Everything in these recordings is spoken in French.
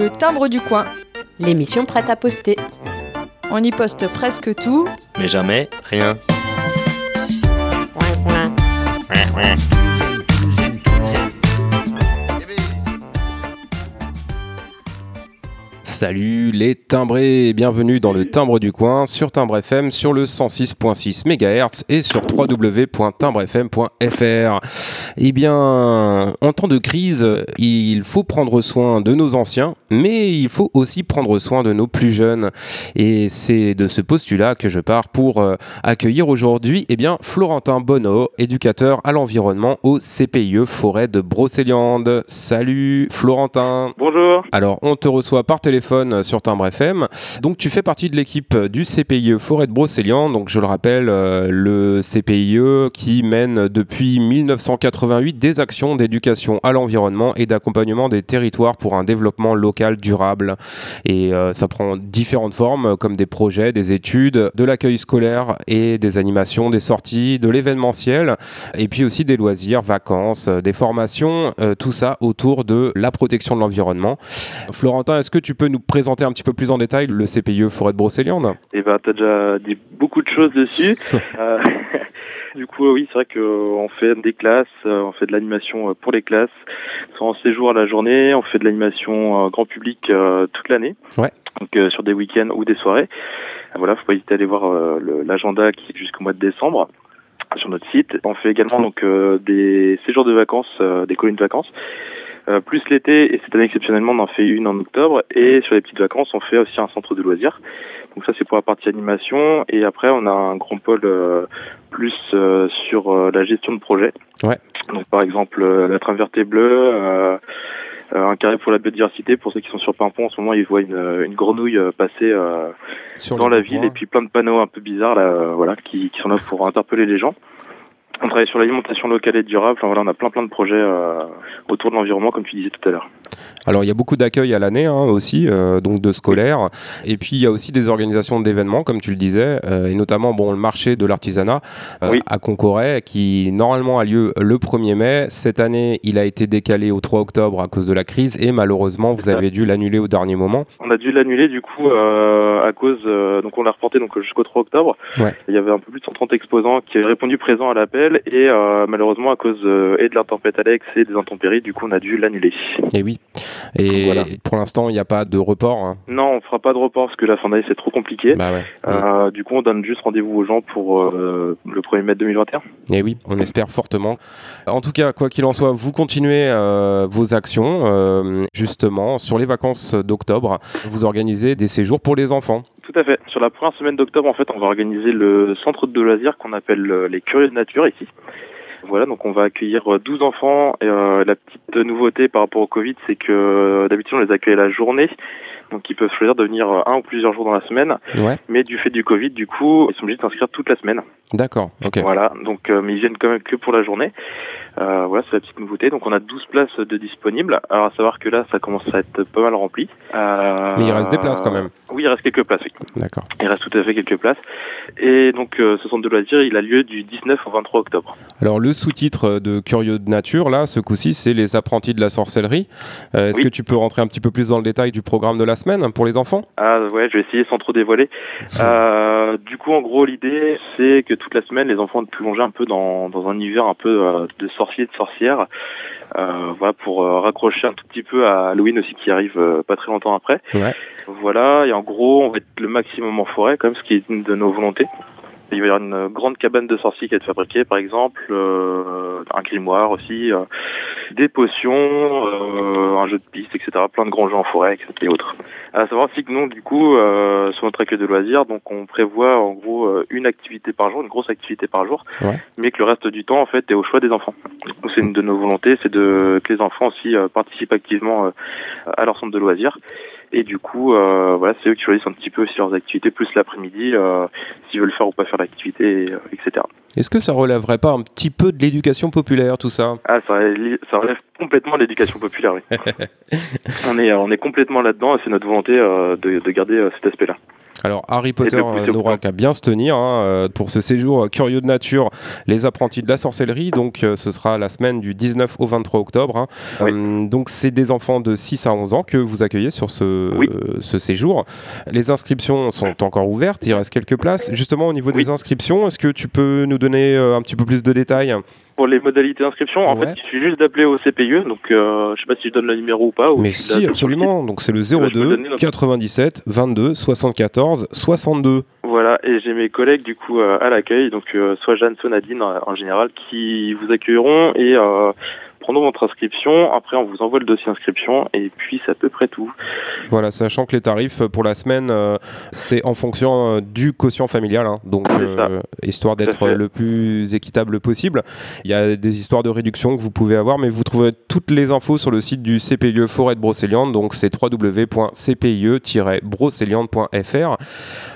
Le timbre du coin. L'émission prête à poster. On y poste presque tout. Mais jamais rien. Salut les timbrés, bienvenue dans le timbre du coin sur Timbre FM sur le 106.6 MHz et sur www.timbrefm.fr. Eh bien, en temps de crise, il faut prendre soin de nos anciens, mais il faut aussi prendre soin de nos plus jeunes. Et c'est de ce postulat que je pars pour euh, accueillir aujourd'hui eh bien, Florentin Bonneau, éducateur à l'environnement au CPIE Forêt de Brocéliande. Salut Florentin. Bonjour. Alors, on te reçoit par téléphone sur Timbre FM. Donc, tu fais partie de l'équipe du CPIE Forêt de Brocéliande. Donc, je le rappelle, euh, le CPIE qui mène depuis 1988 des actions d'éducation à l'environnement et d'accompagnement des territoires pour un développement local durable. Et euh, ça prend différentes formes, comme des projets, des études, de l'accueil scolaire et des animations, des sorties, de l'événementiel, et puis aussi des loisirs, vacances, euh, des formations, tout ça autour de la protection de l'environnement. Florentin, est-ce que tu peux nous présenter un petit peu plus en détail le CPIE Forêt de Brocéliande Eh ben, t'as déjà dit beaucoup de choses dessus. Euh, du coup, oui, c'est vrai qu'on fait des classes, euh, on fait de l'animation euh, pour les classes, soit en séjour à la journée, on fait de l'animation grand public toute l'année. Ouais. Donc sur des week-ends ou des soirées. Voilà, faut pas hésiter à aller voir l'agenda qui est jusqu'au mois de décembre sur notre site. On fait également donc euh, des séjours de vacances, euh, des colonies de vacances. Euh, plus l'été, et cette année exceptionnellement, on en fait une en octobre. Et sur les petites vacances, on fait aussi un centre de loisirs. Donc ça, c'est pour la partie animation. Et après, on a un grand pôle euh, plus euh, sur la gestion de projet. Ouais. Donc par exemple, la traversée bleue, euh, euh, un carré pour la biodiversité. Pour ceux qui sont sur Pimpon, en ce moment, ils voient une, une grenouille passer Sur dans la ville et puis plein de panneaux un peu bizarres là, voilà, qui, qui sont là pour interpeller les gens. On travaille sur l'alimentation locale et durable. Enfin, voilà, on a plein plein de projets euh, autour de l'environnement, comme tu disais tout à l'heure. Alors il y a beaucoup d'accueil à l'année hein, aussi, euh, donc de scolaires. Et puis il y a aussi des organisations d'événements, comme tu le disais, euh, et notamment bon le marché de l'artisanat euh, Oui. à Concoret, qui normalement a lieu le 1er mai. Cette année, il a été décalé au 3 octobre à cause de la crise, et malheureusement vous avez dû l'annuler au dernier moment. On a dû l'annuler du coup à cause donc on l'a reporté donc jusqu'au 3 octobre. Ouais. Il y avait un peu plus de 130 exposants qui avaient répondu présent à l'appel et malheureusement à cause et de la tempête Alex et des intempéries du coup on a dû l'annuler. Et oui. Et Voilà. pour l'instant, il n'y a pas de report. hein. Non, on fera pas de report parce que la fin d'année c'est trop compliqué. Bah ouais. Euh, du coup on donne juste rendez-vous aux gens pour euh, le 1er mai 2021. Et oui, on espère fortement. En tout cas, quoi qu'il en soit, vous continuez euh, vos actions. euh, justement, sur les vacances d'octobre, vous organisez des séjours pour les enfants. Tout à fait. Sur la première semaine d'octobre, en fait, on va organiser le centre de loisirs qu'on appelle les Curieux de Nature ici. Voilà, donc on va accueillir euh, 12 enfants. Et, euh, la petite nouveauté par rapport au Covid, c'est que euh, d'habitude on les accueille la journée. Donc ils peuvent choisir de venir euh, un ou plusieurs jours dans la semaine. Ouais. Mais du fait du Covid, du coup, ils sont obligés de s'inscrire toute la semaine. D'accord. Ok. Voilà, donc euh, mais ils viennent quand même que pour la journée. Euh, voilà, c'est la petite nouveauté. Donc on a 12 places de disponibles. Alors à savoir que là, ça commence à être pas mal rempli. Euh, Mais il reste des places quand même. Oui, il reste quelques places, oui. D'accord. Il reste tout à fait quelques places. Et donc, ce centre de loisirs, il a lieu du 19 au 23 octobre. Alors le sous-titre de Curieux de nature, là, ce coup-ci, c'est les apprentis de la sorcellerie. Est-ce Oui. que tu peux rentrer un petit peu plus dans le détail du programme de la semaine pour les enfants? Ah ouais, je vais essayer sans trop dévoiler. Du coup, en gros, l'idée, c'est que toute la semaine, les enfants ont plongé un peu dans, dans un univers un peu euh, de sorciers, de sorcières. Euh, voilà, pour euh, raccrocher un tout petit peu à Halloween aussi, qui arrive euh, pas très longtemps après. Ouais. Voilà, et en gros, on va être le maximum en forêt, quand même, ce qui est une de nos volontés. Il va y avoir une grande cabane de sorciers qui va être fabriquée, par exemple, euh, un grimoire aussi, euh, des potions, euh, un jeu de piste, etc. Plein de grands jeux en forêt etc. et autres. À savoir aussi que nous, du coup, euh, sur notre accueil de loisirs, donc on prévoit en gros euh, une activité par jour, une grosse activité par jour, Ouais. mais que le reste du temps, en fait, est au choix des enfants. C'est une de nos volontés, c'est de que les enfants aussi euh, participent activement euh, à leur centre de loisirs. Et du coup, euh, voilà, c'est eux qui choisissent un petit peu aussi leurs activités, plus l'après-midi, euh, s'ils veulent faire ou pas faire l'activité, euh, etc. Est-ce que ça relèverait pas un petit peu de l'éducation populaire, tout ça? Ah, ça relève, ça relève complètement de l'éducation populaire, oui. on, est, on est complètement là-dedans c'est notre volonté euh, de, de garder euh, cet aspect-là. Alors Harry Potter euh, n'aura qu'à bien se tenir hein, euh, pour ce séjour euh, curieux de nature, les apprentis de la sorcellerie. Donc ce sera la semaine du 19 au 23 octobre. hein. Oui. Hum, donc c'est des enfants de 6 à 11 ans que vous accueillez sur ce, Oui. euh, ce séjour. Les inscriptions sont encore ouvertes, il reste quelques places. Justement au niveau Oui. des inscriptions, est-ce que tu peux nous donner euh, un petit peu plus de détails? Pour les modalités d'inscription, en Ouais. fait, il suffit juste d'appeler au CPIE. Donc, euh, je sais pas si je donne le numéro ou pas. ou Mais si, absolument. Donc c'est le je peux 02 donner, donc. 97 22 74 62. Voilà, et j'ai mes collègues du coup euh, à l'accueil, donc euh, soit Jeanne, soit Nadine euh, en général, qui vous accueilleront et prendront votre inscription. Après, on vous envoie le dossier inscription et puis c'est à peu près tout. Voilà, sachant que les tarifs pour la semaine, euh, c'est en fonction euh, du quotient familial, hein. donc euh, histoire d'être le plus équitable possible. Il y a des histoires de réduction que vous pouvez avoir, mais vous trouverez toutes les infos sur le site du CPIE Forêt de Brocéliande, donc c'est www.cpie-brocéliande.fr.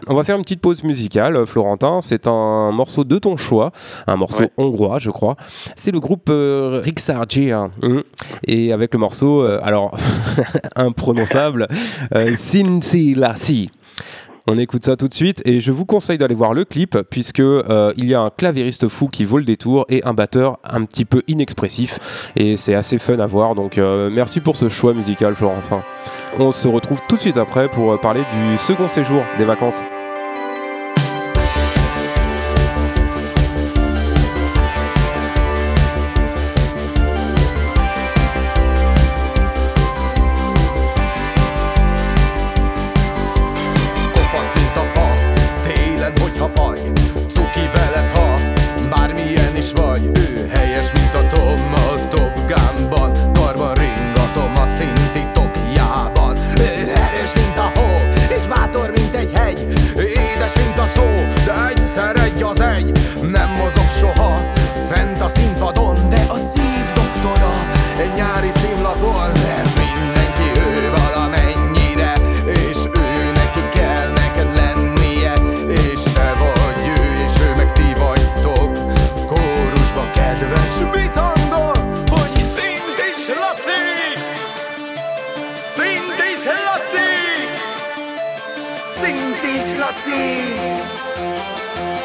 On va faire une petite pause musicale, euh, Florentin. C'est un morceau de ton choix, un morceau Ouais. hongrois, je crois. C'est le groupe euh, Rixargia, hein. et avec le morceau, euh, alors imprononçable, euh, Sinsi Lassi. On écoute ça tout de suite et je vous conseille d'aller voir le clip puisque euh, il y a un clavieriste fou qui vaut le détour et un batteur un petit peu inexpressif et c'est assez fun à voir donc euh, merci pour ce choix musical Florentin. On se retrouve tout de suite après pour parler du second séjour des vacances.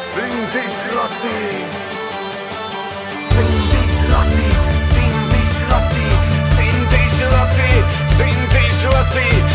Sensation, sensation,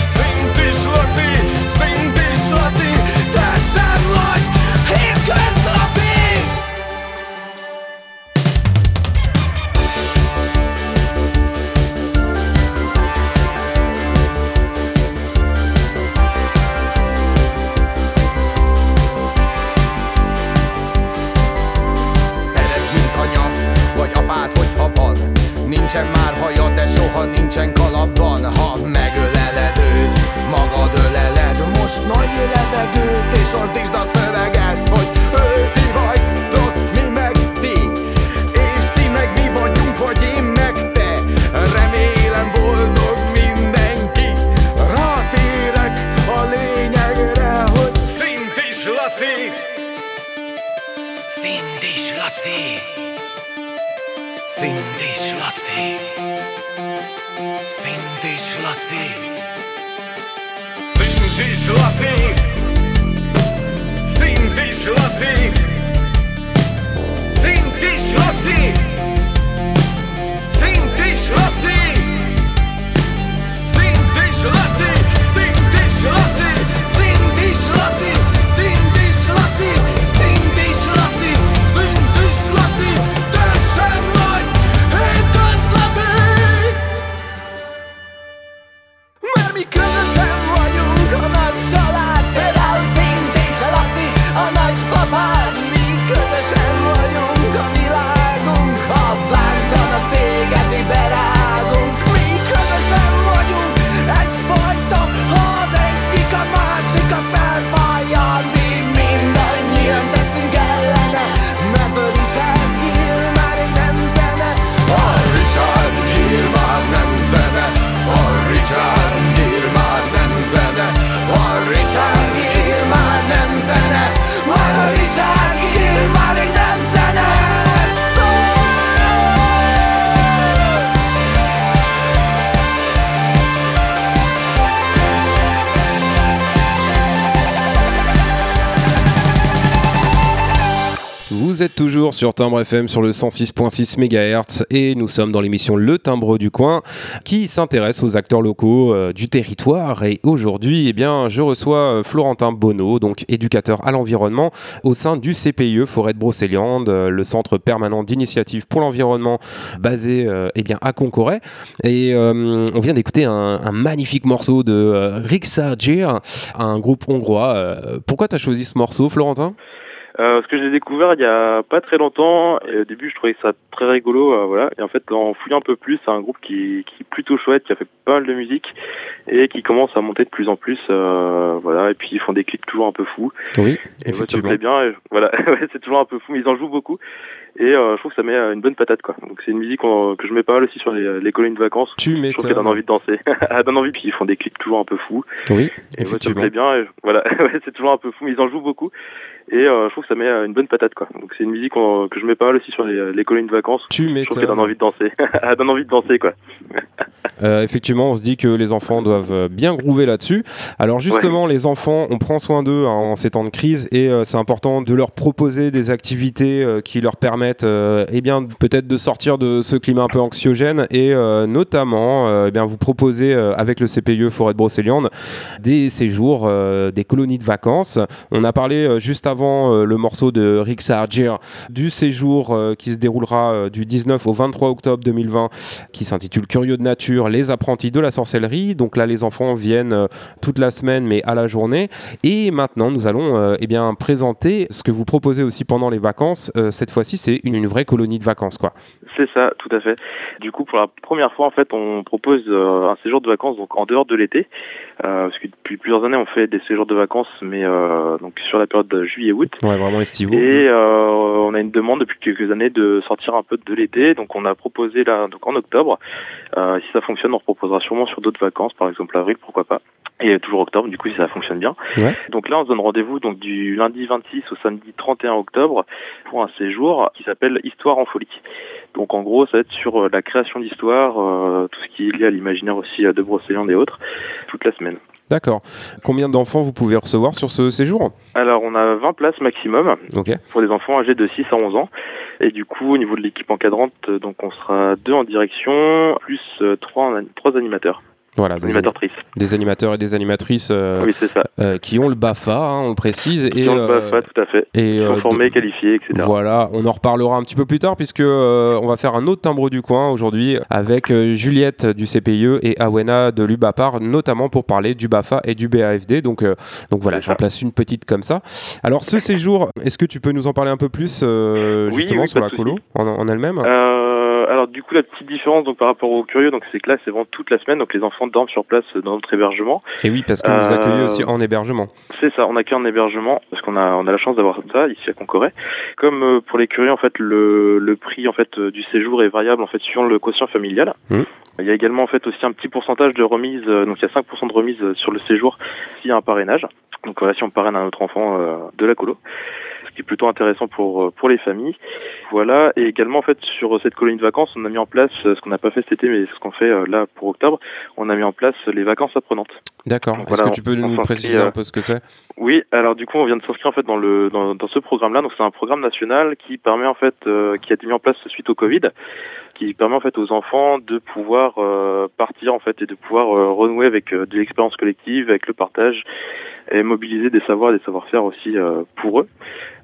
Vous êtes toujours sur Timbre FM sur le 106.6 MHz et nous sommes dans l'émission Le Timbre du Coin qui s'intéresse aux acteurs locaux euh, du territoire. Et aujourd'hui, eh bien, je reçois euh, Florentin Bonneau, donc éducateur à l'environnement au sein du CPIE Forêt de Brocéliande, euh, le centre permanent d'initiative pour l'environnement basé eh bien, à Concoret. Et on vient d'écouter un, magnifique morceau de Rixa Gir, un groupe hongrois. Pourquoi tu as choisi ce morceau, Florentin? Euh, parce que je l'ai découvert il y a pas très longtemps et au début je trouvais ça très rigolo euh, voilà. Et en fait en fouillant un peu plus c'est un groupe qui, qui est plutôt chouette qui a fait pas mal de musique et qui commence à monter de plus en plus euh, voilà. Et puis ils font des clips toujours un peu fous. Oui, et moi, effectivement. bien et voilà. C'est toujours un peu fou mais ils en jouent beaucoup et euh, je trouve que ça met euh, une bonne patate quoi donc c'est une musique euh, que je mets pas mal aussi sur les, les colonies de vacances Tu je trouve qu'elle donne envie de danser donne envie puis ils font des clips toujours un peu fous Oui, et moi, ça me effectivement. plaît bien. Et voilà, ouais, c'est toujours un peu fou, mais ils en jouent beaucoup. Et euh, je trouve que ça met une bonne patate, quoi. Donc c'est une musique que je mets pas mal aussi sur les, les colonies de vacances. Tu Je trouve qu'elle donne envie de danser. Elle donne envie de danser, quoi. Euh, effectivement, on se dit que les enfants doivent bien groover là-dessus. Alors justement, les enfants, on prend soin d'eux hein, en ces temps de crise et euh, c'est important de leur proposer des activités qui leur permettent, euh, eh bien, peut-être de sortir de ce climat un peu anxiogène et euh, notamment, euh, eh bien, vous proposer avec le CPIE Forêt de Brocéliande des séjours, des colonies de vacances. On a parlé juste avant le morceau de Rixa Argir du séjour qui se déroulera du 19 au 23 octobre 2020 qui s'intitule Curieux de nature, les apprentis de la sorcellerie. Donc là, les enfants viennent toute la semaine, mais à la journée. Et maintenant, nous allons eh bien, présenter ce que vous proposez aussi pendant les vacances. Cette fois-ci, c'est une, une vraie colonie de vacances. quoi. C'est ça, tout à fait. Du coup, pour la première fois, en fait, on propose euh, un séjour de vacances donc en dehors de l'été, euh, parce que depuis plusieurs années, on fait des séjours de vacances, mais euh, donc sur la période de juillet-août. Ouais, vraiment estivaux. Et euh, on a une demande depuis quelques années de sortir un peu de l'été, donc on a proposé là donc en octobre. Euh, si ça fonctionne, on reproposera sûrement sur d'autres vacances, par exemple avril, pourquoi pas. Et toujours octobre, du coup, si ça fonctionne bien. Ouais. Donc là, on se donne rendez-vous donc du lundi 26 au samedi 31 octobre pour un séjour qui s'appelle Histoire en folie. Donc en gros, ça va être sur euh, la création d'histoire, euh, tout ce qui est lié à l'imaginaire aussi de Brocéliande et autres, toute la semaine. D'accord. Combien d'enfants vous pouvez recevoir sur ce séjour? Alors, on a 20 places maximum. Pour les enfants âgés de 6 à 11 ans. Et du coup, au niveau de l'équipe encadrante, donc on sera deux en direction, plus euh, trois, trois animateurs, Voilà, des, animatrices. des animateurs et des animatrices euh, oui, c'est ça. euh, qui ont le BAFA, hein, on le précise. Et, ont le euh, tout à fait. et, sont euh, formés, de- qualifiés, etc. Voilà, on en reparlera un petit peu plus tard puisque euh, on va faire un autre timbre du coin aujourd'hui avec Juliette du CPIE et Awena de l'UBAPAR, notamment pour parler du BAFA et du BAFD. Donc, euh, donc voilà, j'en place une petite comme ça. Alors ce séjour, est-ce que tu peux nous en parler un peu plus euh, Oui, justement oui, sur la colo en, en elle-même? Du coup, la petite différence donc par rapport aux curieux, donc c'est que là, c'est vraiment toute la semaine, donc les enfants dorment sur place dans notre hébergement. Et oui, parce que vous euh, accueillez aussi en hébergement. C'est ça, on accueille un hébergement parce qu'on a on a la chance d'avoir ça ici à Concoret. Comme euh, pour les curieux en fait le, le prix en fait euh, du séjour est variable en fait suivant le quotient familial. Mhm. Il y a également en fait aussi un petit pourcentage de remise euh, donc il y a 5% de remise sur le séjour s'il y a un parrainage. Donc voilà si on parraine un autre enfant euh, de la colo. Qui est plutôt intéressant pour euh, pour les familles. Voilà et également en fait sur cette colonie de vacances, on a mis en place euh, ce qu'on n'a pas fait cet été mais ce qu'on fait euh, là pour octobre, on a mis en place les vacances apprenantes. D'accord. Est-ce voilà, que tu peux nous préciser un peu ce que c'est? Oui, alors du coup, on vient de s'inscrire en fait dans le dans, dans ce programme-là. Donc c'est un programme national qui permet en fait euh, qui a été mis en place suite au Covid, qui permet en fait aux enfants de pouvoir euh, partir en fait et de pouvoir euh, renouer avec euh, de l'expérience collective, avec le partage et mobiliser des savoirs et des savoir-faire aussi euh, pour eux.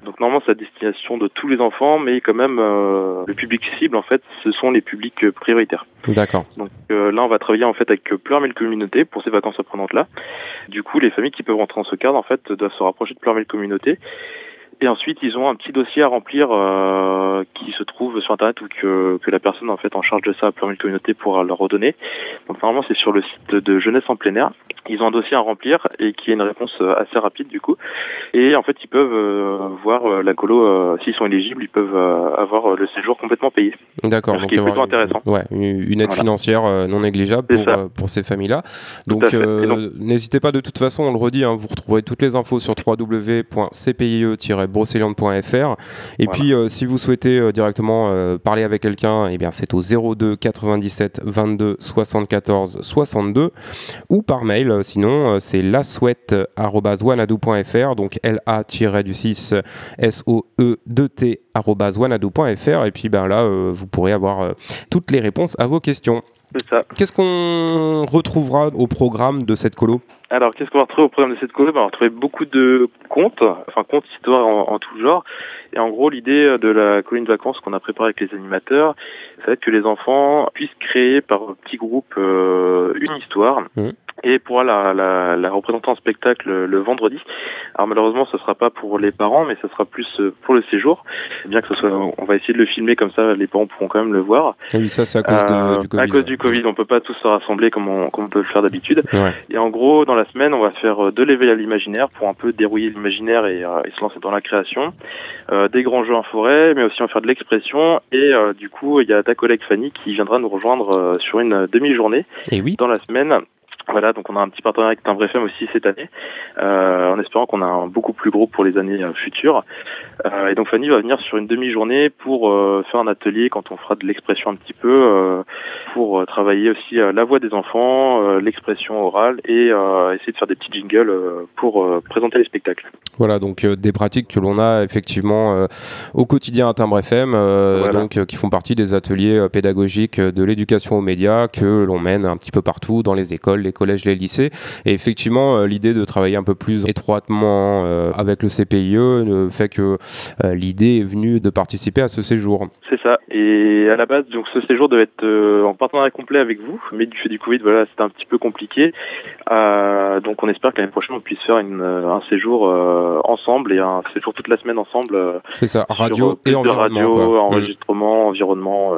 Donc normalement c'est à destination de tous les enfants, mais quand même euh, le public cible en fait, ce sont les publics prioritaires. D'accord. Donc euh, là, on va travailler en fait avec euh, Pleurmel Communauté pour ces vacances apprenantes là. Du coup, les familles qui peuvent rentrer dans ce cadre en fait doivent se rapprocher de Pleurmel Communauté. Et ensuite, ils ont un petit dossier à remplir euh, qui se trouve sur internet ou que, que la personne en fait en charge de ça à Pleurmel Communauté pourra leur redonner. Donc normalement, c'est sur le site de Jeunesse en plein air. Ils ont un dossier à remplir et qui est une réponse euh, assez rapide du coup. Et en fait, ils peuvent euh, voir euh, la colo s'ils sont éligibles, ils peuvent avoir le séjour complètement payé. D'accord. Ce qui est plutôt intéressant. une- Ouais, une, une aide Voilà. financière non négligeable pour, pour ces familles-là. Donc, donc- n'hésitez pas de toute façon, on le redit, hein, vous retrouverez toutes les infos sur www.cpie-brc.fr forêtbrocéliande.fr. Et puis, si vous souhaitez euh, directement euh, parler avec quelqu'un, eh bien, c'est au 02 97 22 74 62 ou par mail. euh, Sinon, c'est lasouette@wanadoo.fr. Donc L-A-du-6 S-O-E-2-T arobase wanadoo.fr. Et puis, ben là, vous pourrez avoir toutes les réponses à vos questions. C'est ça. Qu'est-ce qu'on retrouvera au programme de cette colo? Alors, qu'est-ce qu'on va retrouver au programme de cette colo? Ben, On va retrouver beaucoup de contes, enfin contes, histoires en, en tout genre. Et en gros, l'idée de la colonie de vacances qu'on a préparée avec les animateurs, ça va être que les enfants puissent créer par petits groupes euh, une histoire. Mhm. Et pourra la, la, la représenter en spectacle le vendredi. Alors malheureusement, ce sera pas pour les parents, mais ce sera plus euh, pour le séjour. Bien que ce soit, on va essayer de le filmer comme ça, les parents pourront quand même le voir. Ah Oui, ça, c'est à cause Euh, du Covid. À cause du Covid, on peut pas tous se rassembler comme on, comme on peut le faire d'habitude. Ouais. Et en gros, dans la semaine, on va faire euh, de l'éveil à l'imaginaire pour un peu dérouiller l'imaginaire et, euh, et se lancer dans la création. Euh, des grands jeux en forêt, mais aussi va faire de l'expression. Et du coup, il y a ta collègue Fanny qui viendra nous rejoindre sur une demi-journée Et oui. dans la semaine. Voilà, donc on a un petit partenariat avec Timbre FM aussi cette année, euh, en espérant qu'on a un beaucoup plus gros pour les années euh, futures. Euh, et donc Fanny va venir sur une demi-journée pour faire un atelier quand on fera de l'expression un petit peu, pour travailler aussi la voix des enfants, l'expression orale et essayer de faire des petits jingles pour présenter les spectacles. Voilà, donc des pratiques que l'on a effectivement au quotidien à Timbre FM, Voilà. donc qui font partie des ateliers pédagogiques de l'éducation aux médias que l'on mène un petit peu partout dans les écoles, les collèges, les lycées. Et effectivement, euh, l'idée de travailler un peu plus étroitement euh, avec le CPIE euh, fait que l'idée est venue de participer à ce séjour. C'est ça. Et à la base, donc ce séjour devait être en partenariat complet avec vous, mais du fait du Covid, voilà, c'était un petit peu compliqué. Euh, donc on espère que l'année prochaine on puisse faire une, un séjour euh, ensemble et un séjour toute la semaine ensemble. euh, C'est ça, radio et environnement. radio, quoi. Enregistrement, environnement.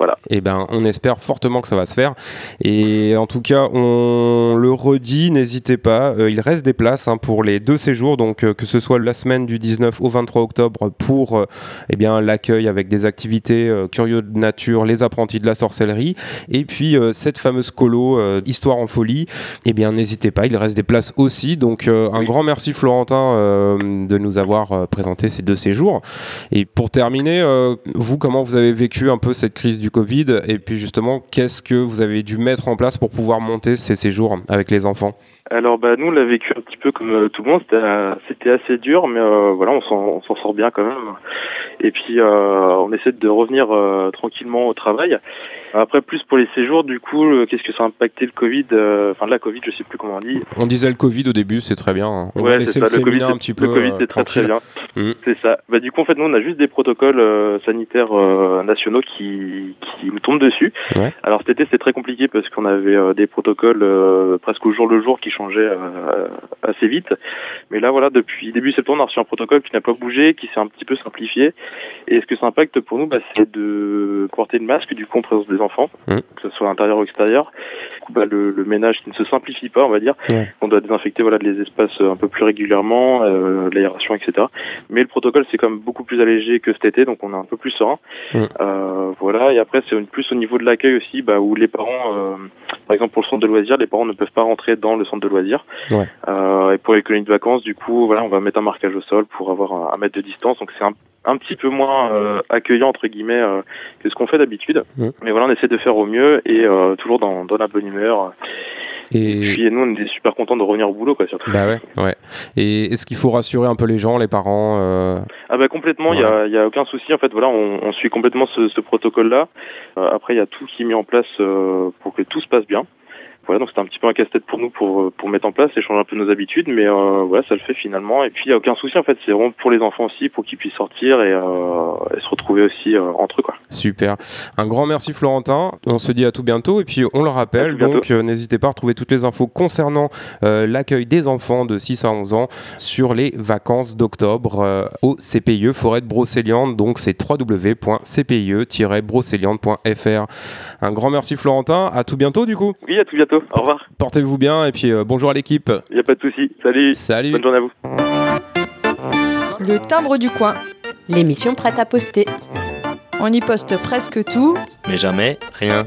Euh, Eh ben, on espère fortement que ça va se faire. Et en tout cas, on le redit, n'hésitez pas. euh, il reste des places hein, pour les deux séjours, donc euh, que ce soit la semaine du 19 au 23 octobre pour euh, eh bien l'accueil avec des activités curieux de nature, les apprentis de la sorcellerie, et puis cette fameuse colo histoire en folie. Eh bien, n'hésitez pas, il reste des places aussi. Donc, un Oui. grand merci Florentin de nous avoir présenté ces deux séjours. Et pour terminer, vous, comment vous avez vécu un peu cette crise du Covid Et puis justement, qu'est-ce que vous avez dû mettre en place pour pouvoir monter ces séjours avec les enfants? Alors bah nous on l'a vécu un petit peu comme euh, tout le monde, c'était euh, c'était assez dur, mais euh, voilà on s'en on s'en sort bien quand même. Et puis euh, on essaie de revenir euh, tranquillement au travail. Après plus pour les séjours, du coup le- qu'est-ce que ça a impacté le Covid euh, Enfin la Covid, je sais plus comment on dit. On disait le Covid au début, c'est très bien. hein. On Ouais, c'est le ça. Le Covid, un c'est- petit peu le Covid, euh, c'est très très bien. Mhm. C'est ça. Bah du coup en fait nous on a juste des protocoles euh, sanitaires euh, nationaux qui qui nous tombent dessus. Ouais. Alors cet été c'était très compliqué parce qu'on avait euh, des protocoles euh, presque au jour le jour qui changeaient euh, assez vite. Mais là voilà depuis début septembre on a reçu un protocole qui n'a pas bougé, qui s'est un petit peu simplifié. Et ce que ça impacte pour nous, bah, c'est de porter le masque du coup en présence des enfants, Mhm. que ce soit à l'intérieur ou. Du coup, bah, le, le ménage qui ne se simplifie pas, on va dire. Ouais. On doit désinfecter voilà les espaces un peu plus régulièrement, euh, l'aération, etc. Mais le protocole c'est quand même beaucoup plus allégé que cet été, donc on est un peu plus serein. Euh, voilà. Et après c'est plus au niveau de l'accueil aussi, bah, où les parents, euh, par exemple pour le centre de loisirs, les parents ne peuvent pas rentrer dans le centre de loisirs. Ouais. Euh, et pour les colonies de vacances, du coup, voilà, on va mettre un marquage au sol pour avoir un, un mètre de distance. Donc c'est un, un petit peu moins euh, accueillant entre guillemets euh, que ce qu'on fait d'habitude. Mais voilà, on essaie de faire au mieux et euh, toujours dans, dans la bonne humeur. Et Puis nous, on est super contents de revenir au boulot, quoi, surtout. bah ouais, ouais. Et est-ce qu'il faut rassurer un peu les gens, les parents Ah bah complètement, il y, a, a aucun souci en fait. Voilà, on, on suit complètement ce, ce protocole-là. Après, il y a tout qui est mis en place pour que tout se passe bien. Voilà, donc c'était un petit peu un casse-tête pour nous pour euh, pour mettre en place et changer un peu nos habitudes, mais euh, voilà, ça le fait finalement. Et puis il y a aucun souci en fait, c'est vraiment pour les enfants aussi, pour qu'ils puissent sortir et, euh, et se retrouver aussi euh, entre eux quoi. Super. Un grand merci Florentin. On se dit à tout bientôt et puis on le rappelle, bientôt. donc n'hésitez pas à retrouver toutes les infos concernant l'accueil des enfants de 6 à 11 ans sur les vacances d'octobre au CPIE Forêt de Brocéliande. Donc c'est www.cpie-brocéliande.fr. Un grand merci Florentin. À tout bientôt du coup. Oui, à tout au revoir. Portez-vous bien et puis euh, bonjour à l'équipe. Il n'y a pas de souci. Salut. Salut. Bonne journée à vous. Le timbre du coin. L'émission prête à poster. On y poste presque tout. Mais jamais rien.